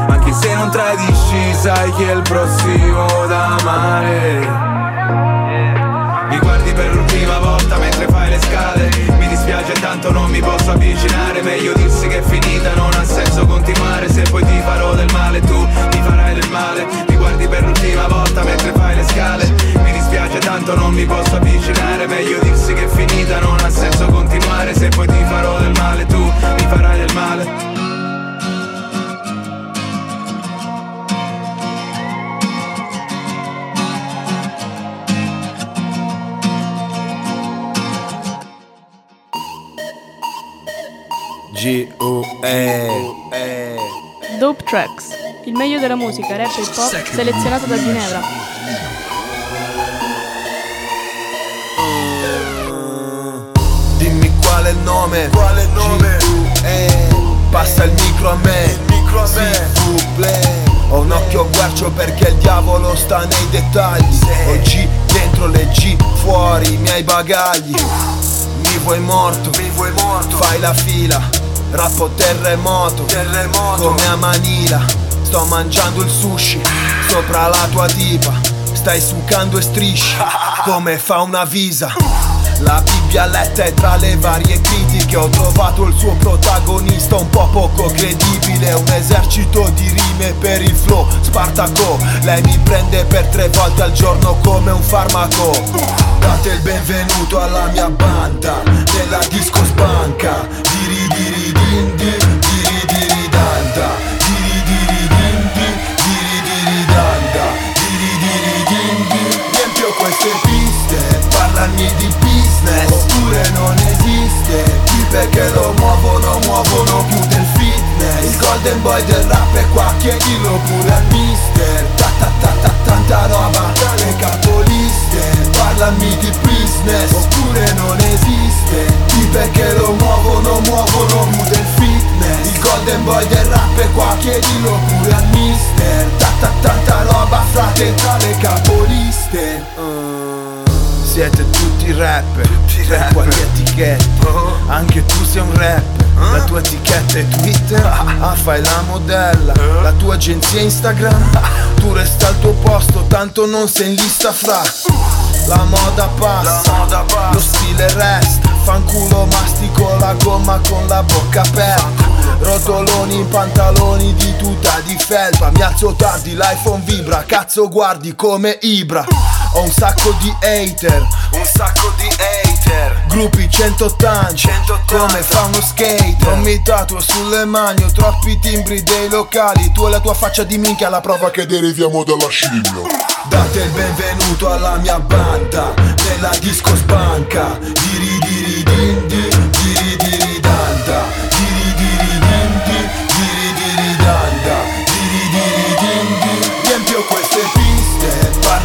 Speaker 32: Anche se non tradisci sai che è il prossimo da amare.
Speaker 33: Mi guardi per l'ultima volta mentre fai le scale. Mi dispiace tanto non mi posso avvicinare. Meglio dirsi che è finita, non ha senso continuare. Se poi ti farò del male tu mi farai del male. Mi guardi per l'ultima volta mentre fai le scale Mi dispiace tanto non mi posso avvicinare. Meglio dirsi che è finita, non ha senso continuare. Se poi ti farò del male tu mi farai del male.
Speaker 32: G-U-E
Speaker 7: Dope Tracks, il meglio della musica rap e hip hop selezionato da Ginevra.
Speaker 34: È il nome? Qual è il nome? Passa il micro a me. Il micro a me. Ho un occhio guercio perché il diavolo sta nei dettagli. G dentro le G fuori i miei bagagli. Mi vuoi morto? Mi vuoi morto? Fai la fila. Rappo terremoto. Terremoto. Come a Manila. Sto mangiando il sushi Sopra la tua tipa. Stai sucando e strisci. *laughs* Come fa una visa la Bibbia letta è tra le varie critiche. Ho trovato il suo protagonista un po' poco credibile. Un esercito di rime per il flow Spartaco. Lei mi prende per tre volte al giorno come un farmaco. Date il benvenuto alla mia banda Della disco sbanca. Diri boy del rap è qua Chiedilo pure al mister. Ta ta tanta roba frate tra le capoliste. Mm.
Speaker 35: siete tutti rapper Per quali etichette? Anche tu sei un rapper La tua etichetta è Twitter. *laughs* Ah fai la modella La tua agenzia è Instagram. *laughs* Tu resta al tuo posto Tanto non sei in lista fra. La moda passa, lo stile resta. Fanculo mastico la gomma con la bocca aperta Rotoloni in pantaloni di tuta di felpa. Mi alzo tardi, l'iPhone vibra. Cazzo guardi come Ibra. Ho un sacco di hater Un sacco di hater. Gruppi 180, 180. Come fa uno skate Non mi tatuo sulle mani Ho troppi timbri dei locali. Tu e la tua faccia di minchia La prova che deriviamo dalla scimmia. Date il benvenuto alla mia banda Nella disco sbanca. Diri diri din din Diri diri danda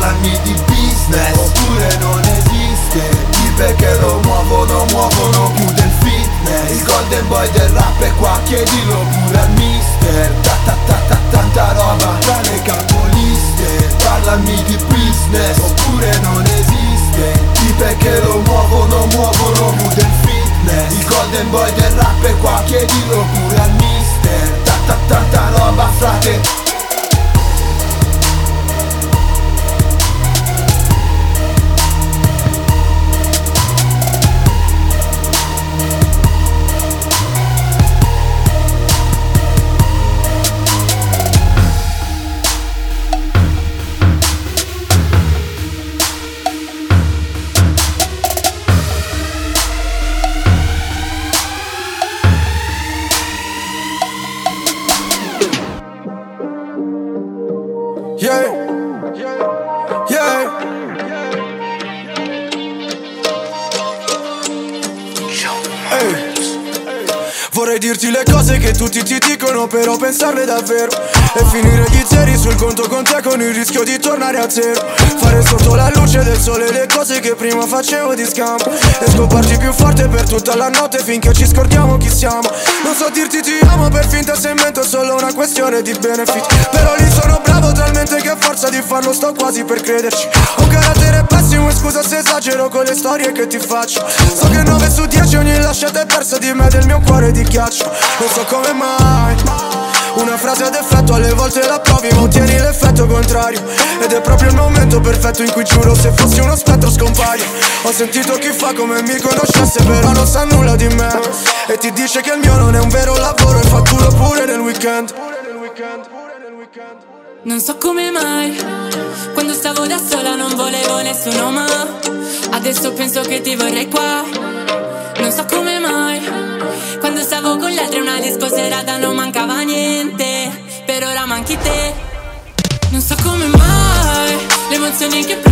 Speaker 35: Parlami di business. Oppure non esiste. Tipe che lo muovono Muovono più del fitness. Il golden boy del rap è qua Chiedilo pure al mister. Ta ta ta ta Tanta roba tra le capoliste. Parlami di business. Oppure non esiste. Tipe che lo muovono Muovono più del fitness. Il golden boy del rap è qua Chiedilo pure al mister. Ta ta tanta roba frate
Speaker 36: pensarle davvero. E finire gli zeri sul conto con te con il rischio di tornare a zero. Fare sotto la luce del sole le cose che prima facevo di scampo E scoparti più forte per tutta la notte finché ci scordiamo chi siamo. Non so dirti ti amo per finta se invento è solo una questione di benefit. Però lì sono bravo talmente che a forza di farlo sto quasi per crederci. Ho carattere pessimo e scusa se esagero con le storie che ti faccio. So che 9 su 10 ogni lasciata è persa di me del mio cuore di ghiaccio. Non so come mai una frase ad effetto alle volte la provi ma ottieni l'effetto contrario. Ed è proprio il momento perfetto in cui giuro se fossi uno spettro scompaio. Ho sentito chi fa come mi conoscesse però non sa nulla di me. E ti dice che il mio non è un vero lavoro e fa culo pure nel weekend.
Speaker 37: Non so come mai, quando stavo da sola non volevo nessuno ma Adesso penso che ti vorrei qua. Non so come mai, le emozioni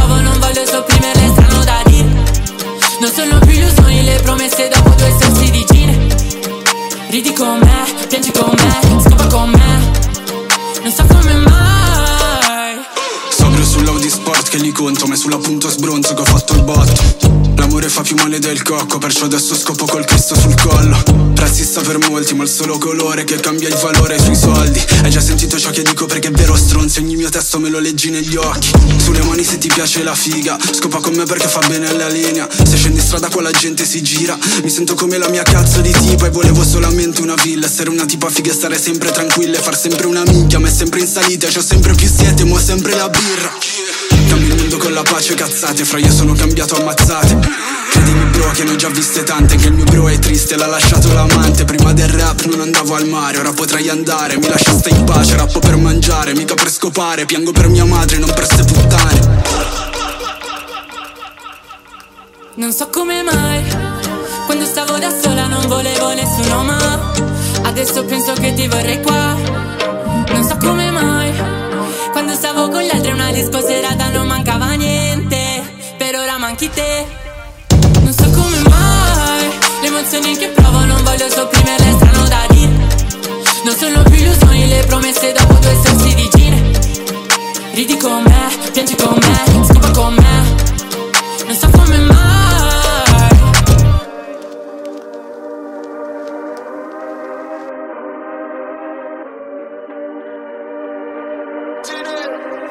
Speaker 33: Sport che gli conto Ma è sulla punta sbronzo che ho fatto il botto. L'amore fa più male del cocco Perciò adesso scopo col Cristo sul collo. Razzista per molti ma il solo colore che cambia il valore sui soldi. Hai già sentito ciò che dico perché è vero stronzi Ogni mio testo me lo leggi negli occhi. Sulle mani se ti piace la figa Scopa con me perché fa bene alla linea. Se scendi in strada qua la gente si gira. Mi sento come la mia cazzo di tipa E volevo solamente una villa. Essere una tipa figa e stare sempre tranquilla E far sempre una minchia ma è sempre in salita C'ho sempre più siete ma ho sempre la birra Mondo con la pace cazzate. Fra io sono cambiato ammazzate. Credimi bro che ne ho già viste tante Che il mio bro è triste l'ha lasciato l'amante. Prima del rap non andavo al mare Ora potrei andare. Mi lasciaste in pace Rappo per mangiare Mica per scopare. Piango per mia madre Non per ste puttane
Speaker 37: Non so come mai, quando stavo da sola non volevo nessuno ma Adesso penso che ti vorrei qua. Non so come mai, quando stavo con gli altri una disco serata non mancava te. Non so come mai, le emozioni che provo non voglio sopprimerle, strano da dire. Non sono più illusioni, le promesse dopo due sorsi di gine Ridi con me, piangi con me, scopa con me. Non so come mai.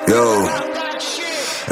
Speaker 38: Yo,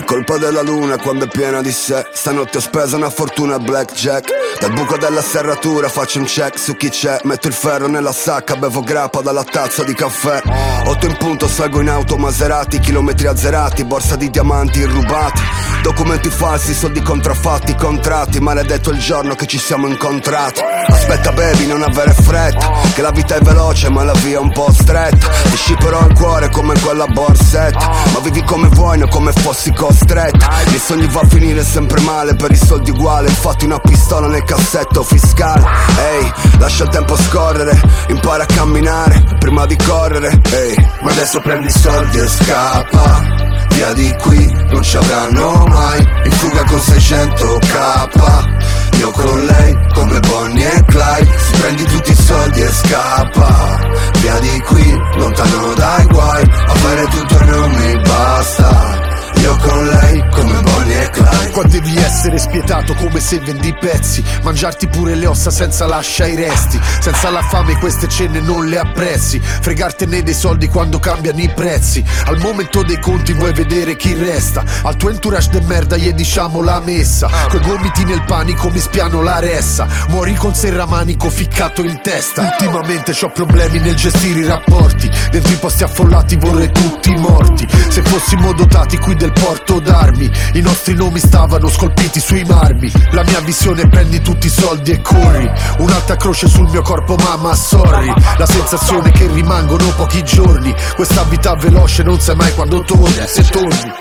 Speaker 38: è colpa della luna quando è piena di sé. Stanotte ho speso una fortuna blackjack Dal buco della serratura faccio un check su chi c'è. Metto il ferro nella sacca, bevo grappa dalla tazza di caffè. Otto in punto, salgo in auto Maserati Chilometri azzerati, borsa di diamanti rubati. Documenti falsi, soldi contraffatti, contratti. Maledetto il giorno che ci siamo incontrati. Aspetta baby, non avere fretta Che la vita è veloce ma la via è un po' stretta. Ti sciperò il cuore come quella borsetta Ma vivi come vuoi, non come fossi costretta. I sogni va a finire sempre male per i soldi uguali Infatti una pistola nel cassetto fiscale. Ehi, lascia il tempo scorrere Impara a camminare prima di correre. Ehi, ma adesso prendi i soldi e scappa. Via di qui non ci avranno mai. In fuga con 600k Io con lei come Bonnie e Clyde. Si prendi tutti i soldi e scappa. Via di qui lontano dai guai. Avere tutto non mi basta. Io con lei come Bonnie e Clyde.
Speaker 21: Qua devi essere spietato come se vendi pezzi. Mangiarti pure le ossa senza lascia i resti. Senza la fame queste cene non le apprezzi. Fregartene dei soldi quando cambiano i prezzi. Al momento dei conti vuoi vedere chi resta. Al tuo entourage de merda gli diciamo la messa. Coi gomiti nel panico mi spiano la ressa. Muori con serramanico ficcato in testa. Ultimamente ho problemi nel gestire i rapporti. Dentro i posti affollati vorrei tutti morti. Se fossimo dotati qui del porto d'armi I nostri nomi stavano scolpiti sui marmi. La mia visione prendi tutti i soldi e corri. Un'altra croce sul mio corpo mamma sorry. La sensazione che rimangono pochi giorni. Questa vita veloce non sai mai quando torni Se torni.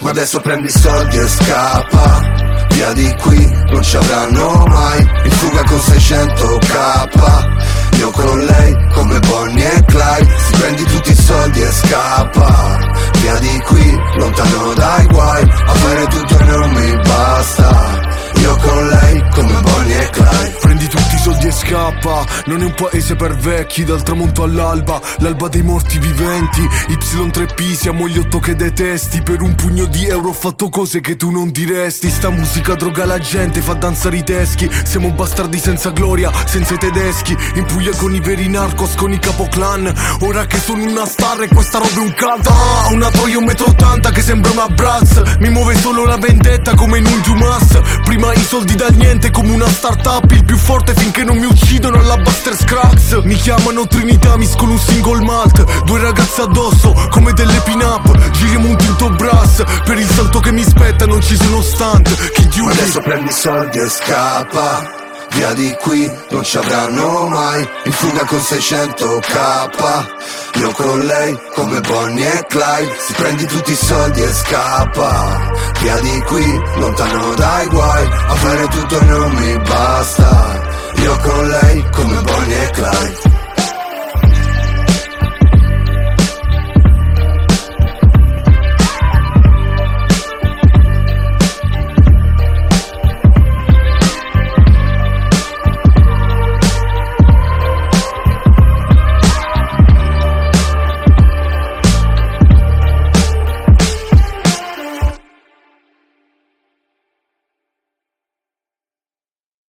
Speaker 38: Ma adesso prendi i soldi e scappa. Via di qui non ci avranno mai. In fuga con 600k Io con lei come Bonnie e Clyde. Si prendi tutti i soldi e scappa Via di qui lontano dai guai Avere tutto non mi basta. Io con lei come Bonnie e Clyde
Speaker 12: Prendi tutti i soldi e scappa. Non è un paese per vecchi Dal tramonto all'alba. L'alba dei morti viventi. Y3P siamo gli otto che detesti. Per un pugno di euro ho fatto cose che tu non diresti. Sta musica droga la gente Fa danzare i teschi. Siamo bastardi senza gloria Senza i tedeschi. In Puglia con i veri narcos Con i capoclan. Ora che sono una star e questa roba è un cult. Ah, Una Toyo 1,80 m che sembra una Bratz. Mi muove solo la vendetta come in un Jumas Prima i soldi dal niente come una startup. Il più forte finché non mi uccidono alla Buster Scrax Mi chiamano Trinità, miscolo un single malt. Due ragazze addosso come delle pin-up. Giriamo un tinto brass. Per il salto che mi spetta non ci sono stunt. Chi chiude
Speaker 38: adesso prendi i soldi e scappa Via di qui non ci avranno mai. In fuga con 600k Io con lei come Bonnie e Clyde. Si prendi tutti i soldi e scappa. Via di qui lontano dai guai. Avere tutto non mi basta. Io con lei come Bonnie e Clyde